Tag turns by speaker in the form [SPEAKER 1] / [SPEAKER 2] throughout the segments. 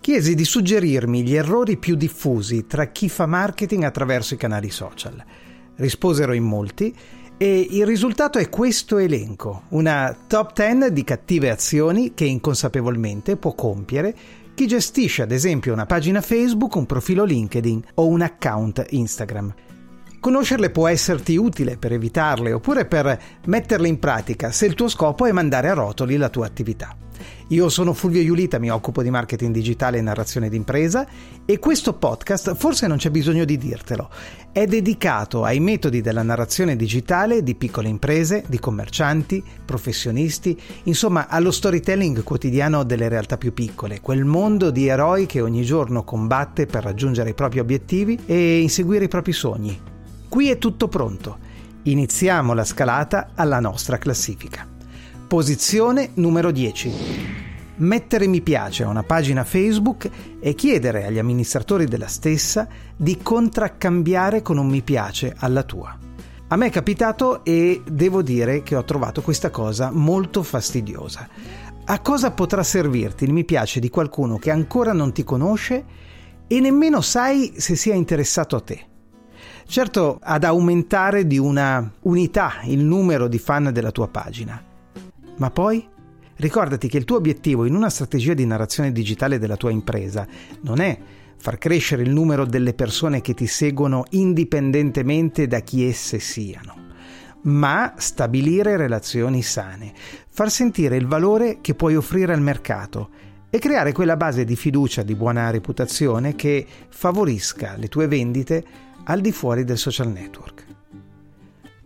[SPEAKER 1] chiesi di suggerirmi gli errori più diffusi tra chi fa marketing attraverso i canali social. Risposero in molti e il risultato è questo elenco, una top 10 di cattive azioni che inconsapevolmente può compiere chi gestisce ad esempio una pagina Facebook, un profilo LinkedIn o un account Instagram. Conoscerle può esserti utile per evitarle oppure per metterle in pratica se il tuo scopo è mandare a rotoli la tua attività. Io sono Fulvio Iulita, mi occupo di marketing digitale e narrazione d'impresa e questo podcast, forse non c'è bisogno di dirtelo, è dedicato ai metodi della narrazione digitale di piccole imprese, di commercianti, professionisti, insomma allo storytelling quotidiano delle realtà più piccole, quel mondo di eroi che ogni giorno combatte per raggiungere i propri obiettivi e inseguire i propri sogni. Qui è tutto pronto. Iniziamo la scalata alla nostra classifica. Posizione numero 10. Mettere mi piace a una pagina Facebook e chiedere agli amministratori della stessa di contraccambiare con un mi piace alla tua. A me è capitato e devo dire che ho trovato questa cosa molto fastidiosa. A cosa potrà servirti il mi piace di qualcuno che ancora non ti conosce e nemmeno sai se sia interessato a te? Certo, ad aumentare di una unità il numero di fan della tua pagina. Ma poi ricordati che il tuo obiettivo in una strategia di narrazione digitale della tua impresa non è far crescere il numero delle persone che ti seguono indipendentemente da chi esse siano, ma stabilire relazioni sane, far sentire il valore che puoi offrire al mercato e creare quella base di fiducia, di buona reputazione che favorisca le tue vendite al di fuori del social network.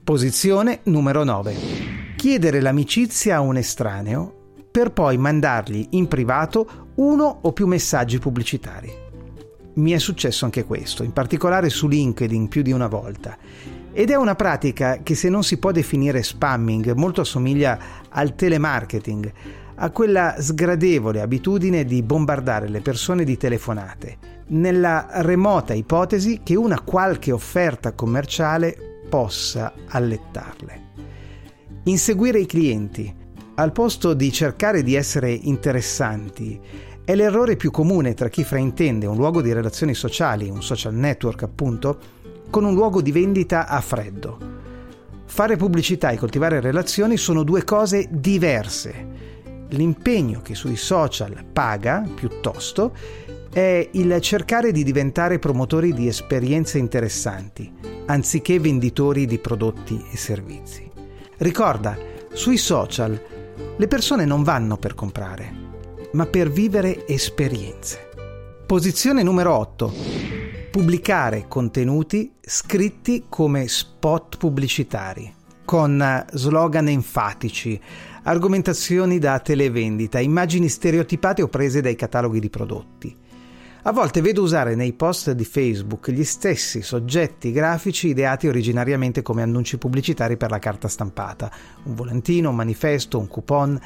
[SPEAKER 1] Posizione numero 9 chiedere l'amicizia a un estraneo per poi mandargli in privato uno o più messaggi pubblicitari. Mi è successo anche questo, in particolare su LinkedIn più di una volta. Ed è una pratica che se non si può definire spamming, molto assomiglia al telemarketing, a quella sgradevole abitudine di bombardare le persone di telefonate, nella remota ipotesi che una qualche offerta commerciale possa allettarle. Inseguire i clienti, al posto di cercare di essere interessanti, è l'errore più comune tra chi fraintende un luogo di relazioni sociali, un social network appunto, con un luogo di vendita a freddo. Fare pubblicità e coltivare relazioni sono due cose diverse. L'impegno che sui social paga, piuttosto, è il cercare di diventare promotori di esperienze interessanti, anziché venditori di prodotti e servizi. Ricorda, sui social le persone non vanno per comprare, ma per vivere esperienze. Posizione numero 8. Pubblicare contenuti scritti come spot pubblicitari, con slogan enfatici, argomentazioni da televendita, immagini stereotipate o prese dai cataloghi di prodotti. A volte vedo usare nei post di Facebook gli stessi soggetti grafici ideati originariamente come annunci pubblicitari per la carta stampata, un volantino, un manifesto, un coupon.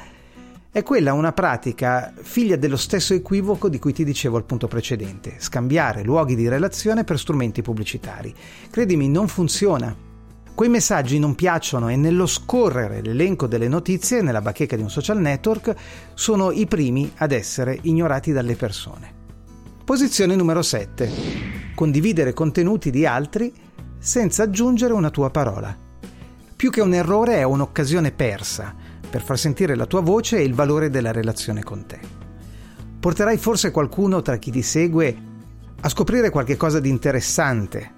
[SPEAKER 1] È quella una pratica figlia dello stesso equivoco di cui ti dicevo al punto precedente, scambiare luoghi di relazione per strumenti pubblicitari. Credimi, non funziona. Quei messaggi non piacciono e nello scorrere l'elenco delle notizie nella bacheca di un social network sono i primi ad essere ignorati dalle persone. Posizione numero 7. Condividere contenuti di altri senza aggiungere una tua parola. Più che un errore è un'occasione persa per far sentire la tua voce e il valore della relazione con te. Porterai forse qualcuno tra chi ti segue a scoprire qualcosa di interessante,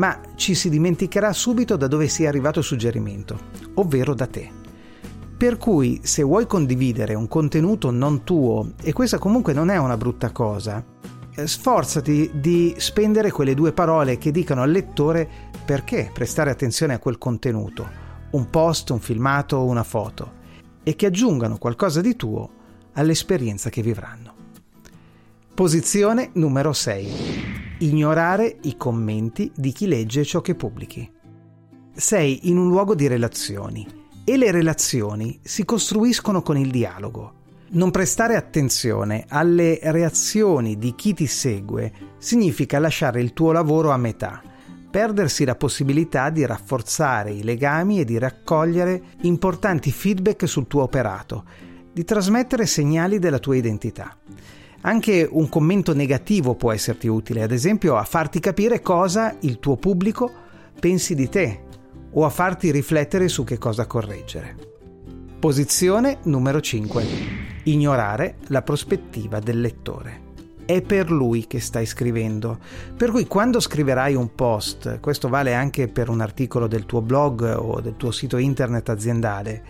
[SPEAKER 1] ma ci si dimenticherà subito da dove sia arrivato il suggerimento, ovvero da te. Per cui se vuoi condividere un contenuto non tuo, e questa comunque non è una brutta cosa, eh, sforzati di spendere quelle due parole che dicano al lettore perché prestare attenzione a quel contenuto, un post, un filmato o una foto, e che aggiungano qualcosa di tuo all'esperienza che vivranno. Posizione numero 6. Ignorare i commenti di chi legge ciò che pubblichi. Sei in un luogo di relazioni e le relazioni si costruiscono con il dialogo. Non prestare attenzione alle reazioni di chi ti segue significa lasciare il tuo lavoro a metà, perdersi la possibilità di rafforzare i legami e di raccogliere importanti feedback sul tuo operato, di trasmettere segnali della tua identità. Anche un commento negativo può esserti utile, ad esempio a farti capire cosa il tuo pubblico pensi di te o a farti riflettere su che cosa correggere. Posizione numero 5. Ignorare la prospettiva del lettore. È per lui che stai scrivendo, per cui quando scriverai un post, questo vale anche per un articolo del tuo blog o del tuo sito internet aziendale,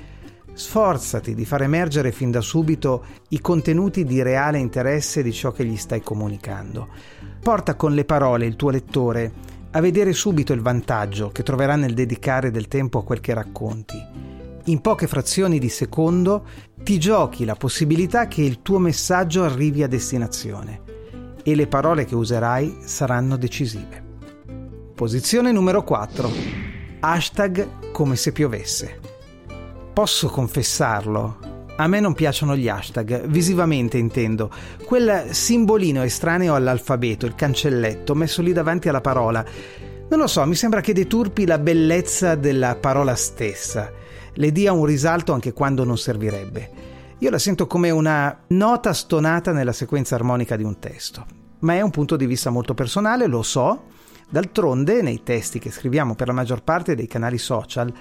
[SPEAKER 1] Sforzati di far emergere fin da subito i contenuti di reale interesse di ciò che gli stai comunicando. Porta con le parole il tuo lettore a vedere subito il vantaggio che troverà nel dedicare del tempo a quel che racconti. In poche frazioni di secondo ti giochi la possibilità che il tuo messaggio arrivi a destinazione e le parole che userai saranno decisive. Posizione numero 4. Hashtag come se piovesse. Posso confessarlo, a me non piacciono gli hashtag, visivamente intendo, quel simbolino estraneo all'alfabeto, il cancelletto, messo lì davanti alla parola. Non lo so, mi sembra che deturpi la bellezza della parola stessa, le dia un risalto anche quando non servirebbe. Io la sento come una nota stonata nella sequenza armonica di un testo, ma è un punto di vista molto personale, lo so. D'altronde, nei testi che scriviamo per la maggior parte dei canali social,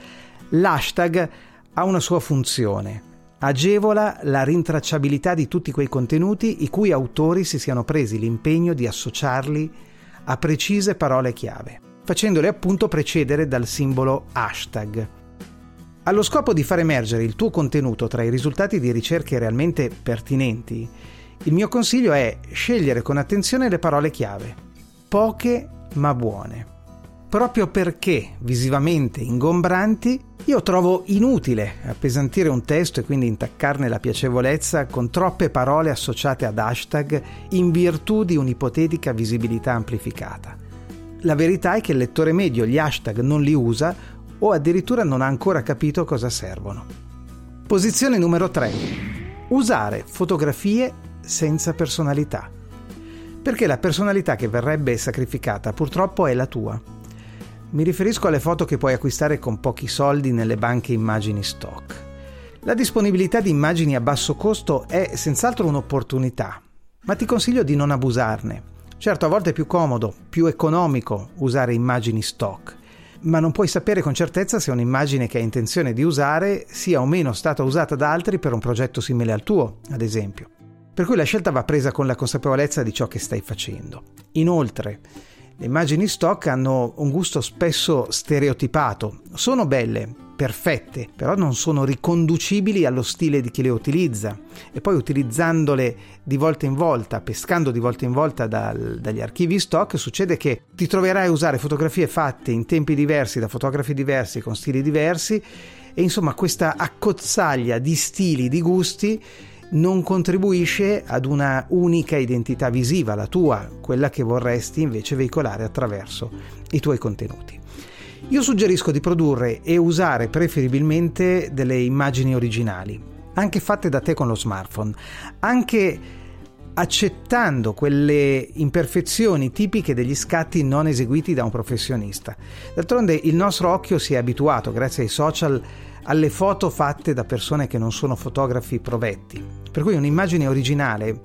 [SPEAKER 1] l'hashtag ha una sua funzione. Agevola la rintracciabilità di tutti quei contenuti i cui autori si siano presi l'impegno di associarli a precise parole chiave, facendole appunto precedere dal simbolo hashtag. Allo scopo di far emergere il tuo contenuto tra i risultati di ricerche realmente pertinenti, il mio consiglio è scegliere con attenzione le parole chiave, poche ma buone proprio perché visivamente ingombranti, io trovo inutile appesantire un testo e quindi intaccarne la piacevolezza con troppe parole associate ad hashtag in virtù di un'ipotetica visibilità amplificata. La verità è che il lettore medio gli hashtag non li usa o addirittura non ha ancora capito cosa servono. Posizione numero 3. Usare fotografie senza personalità. Perché la personalità che verrebbe sacrificata purtroppo è la tua mi riferisco alle foto che puoi acquistare con pochi soldi nelle banche immagini stock. La disponibilità di immagini a basso costo è senz'altro un'opportunità, ma ti consiglio di non abusarne. Certo, a volte è più comodo, più economico usare immagini stock, ma non puoi sapere con certezza se un'immagine che hai intenzione di usare sia o meno stata usata da altri per un progetto simile al tuo, ad esempio. Per cui la scelta va presa con la consapevolezza di ciò che stai facendo. Inoltre, le immagini stock hanno un gusto spesso stereotipato. Sono belle, perfette, però non sono riconducibili allo stile di chi le utilizza. E poi utilizzandole di volta in volta, pescando di volta in volta dal, dagli archivi stock, succede che ti troverai a usare fotografie fatte in tempi diversi, da fotografi diversi, con stili diversi, e insomma questa accozzaglia di stili, di gusti, non contribuisce ad una unica identità visiva, la tua, quella che vorresti invece veicolare attraverso i tuoi contenuti. Io suggerisco di produrre e usare preferibilmente delle immagini originali, anche fatte da te con lo smartphone, anche accettando quelle imperfezioni tipiche degli scatti non eseguiti da un professionista. D'altronde il nostro occhio si è abituato, grazie ai social, alle foto fatte da persone che non sono fotografi provetti. Per cui un'immagine originale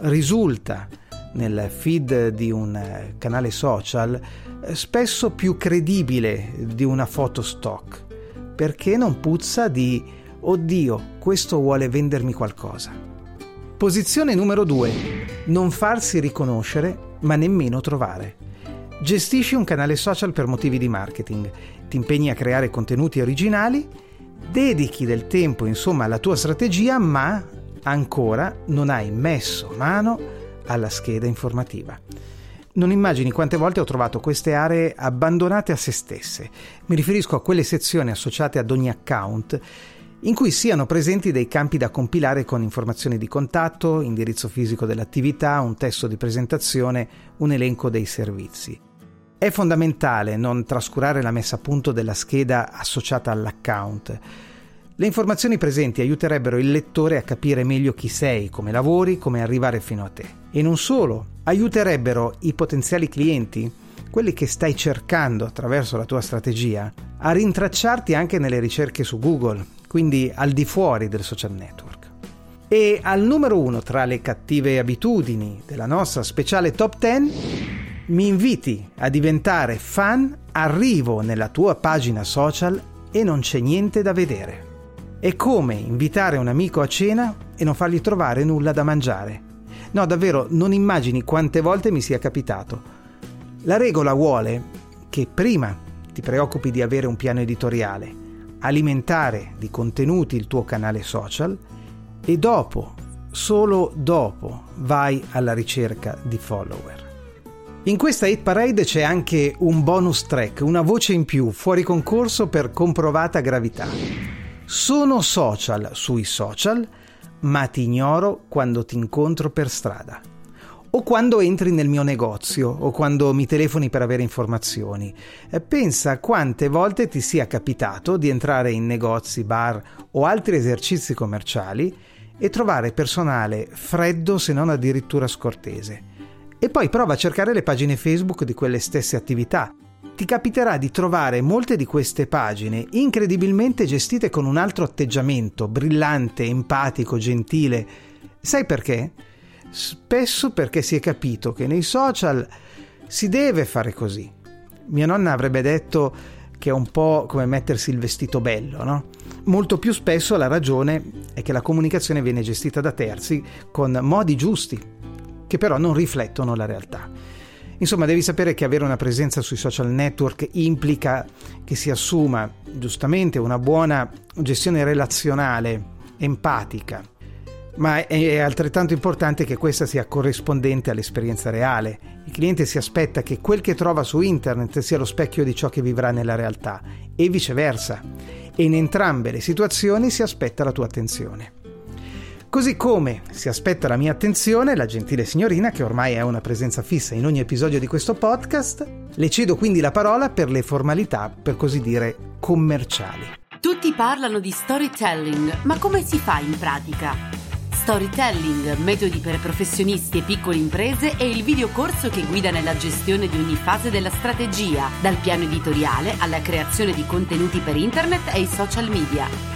[SPEAKER 1] risulta nel feed di un eh, canale social eh, spesso più credibile di una foto stock, perché non puzza di oddio, questo vuole vendermi qualcosa. Posizione numero 2. Non farsi riconoscere, ma nemmeno trovare. Gestisci un canale social per motivi di marketing, ti impegni a creare contenuti originali dedichi del tempo insomma alla tua strategia, ma ancora non hai messo mano alla scheda informativa. Non immagini quante volte ho trovato queste aree abbandonate a se stesse. Mi riferisco a quelle sezioni associate ad ogni account in cui siano presenti dei campi da compilare con informazioni di contatto, indirizzo fisico dell'attività, un testo di presentazione, un elenco dei servizi. È fondamentale non trascurare la messa a punto della scheda associata all'account. Le informazioni presenti aiuterebbero il lettore a capire meglio chi sei, come lavori, come arrivare fino a te. E non solo, aiuterebbero i potenziali clienti, quelli che stai cercando attraverso la tua strategia, a rintracciarti anche nelle ricerche su Google, quindi al di fuori del social network. E al numero uno tra le cattive abitudini della nostra speciale top 10, mi inviti a diventare fan, arrivo nella tua pagina social e non c'è niente da vedere. È come invitare un amico a cena e non fargli trovare nulla da mangiare. No, davvero, non immagini quante volte mi sia capitato. La regola vuole che prima ti preoccupi di avere un piano editoriale, alimentare di contenuti il tuo canale social e dopo, solo dopo, vai alla ricerca di follower. In questa hit parade c'è anche un bonus track, una voce in più, fuori concorso per comprovata gravità. Sono social sui social, ma ti ignoro quando ti incontro per strada o quando entri nel mio negozio o quando mi telefoni per avere informazioni. Pensa quante volte ti sia capitato di entrare in negozi, bar o altri esercizi commerciali e trovare personale freddo se non addirittura scortese. E poi prova a cercare le pagine Facebook di quelle stesse attività. Ti capiterà di trovare molte di queste pagine incredibilmente gestite con un altro atteggiamento, brillante, empatico, gentile. Sai perché? Spesso perché si è capito che nei social si deve fare così. Mia nonna avrebbe detto che è un po' come mettersi il vestito bello, no? Molto più spesso la ragione è che la comunicazione viene gestita da terzi con modi giusti, che però non riflettono la realtà. Insomma, devi sapere che avere una presenza sui social network implica che si assuma giustamente una buona gestione relazionale, empatica, ma è altrettanto importante che questa sia corrispondente all'esperienza reale. Il cliente si aspetta che quel che trova su internet sia lo specchio di ciò che vivrà nella realtà e viceversa. E in entrambe le situazioni si aspetta la tua attenzione. Così come si aspetta la mia attenzione, la gentile signorina, che ormai è una presenza fissa in ogni episodio di questo podcast, le cedo quindi la parola per le formalità, per così dire, commerciali.
[SPEAKER 2] Tutti parlano di storytelling, ma come si fa in pratica? Storytelling, metodi per professionisti e piccole imprese è il videocorso che guida nella gestione di ogni fase della strategia, dal piano editoriale alla creazione di contenuti per internet e i social media.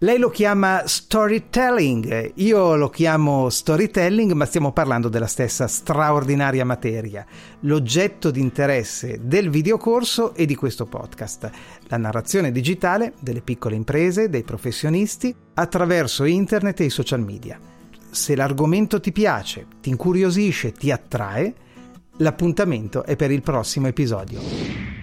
[SPEAKER 1] Lei lo chiama storytelling, io lo chiamo storytelling, ma stiamo parlando della stessa straordinaria materia, l'oggetto di interesse del videocorso e di questo podcast, la narrazione digitale delle piccole imprese, dei professionisti, attraverso internet e i social media. Se l'argomento ti piace, ti incuriosisce, ti attrae, l'appuntamento è per il prossimo episodio.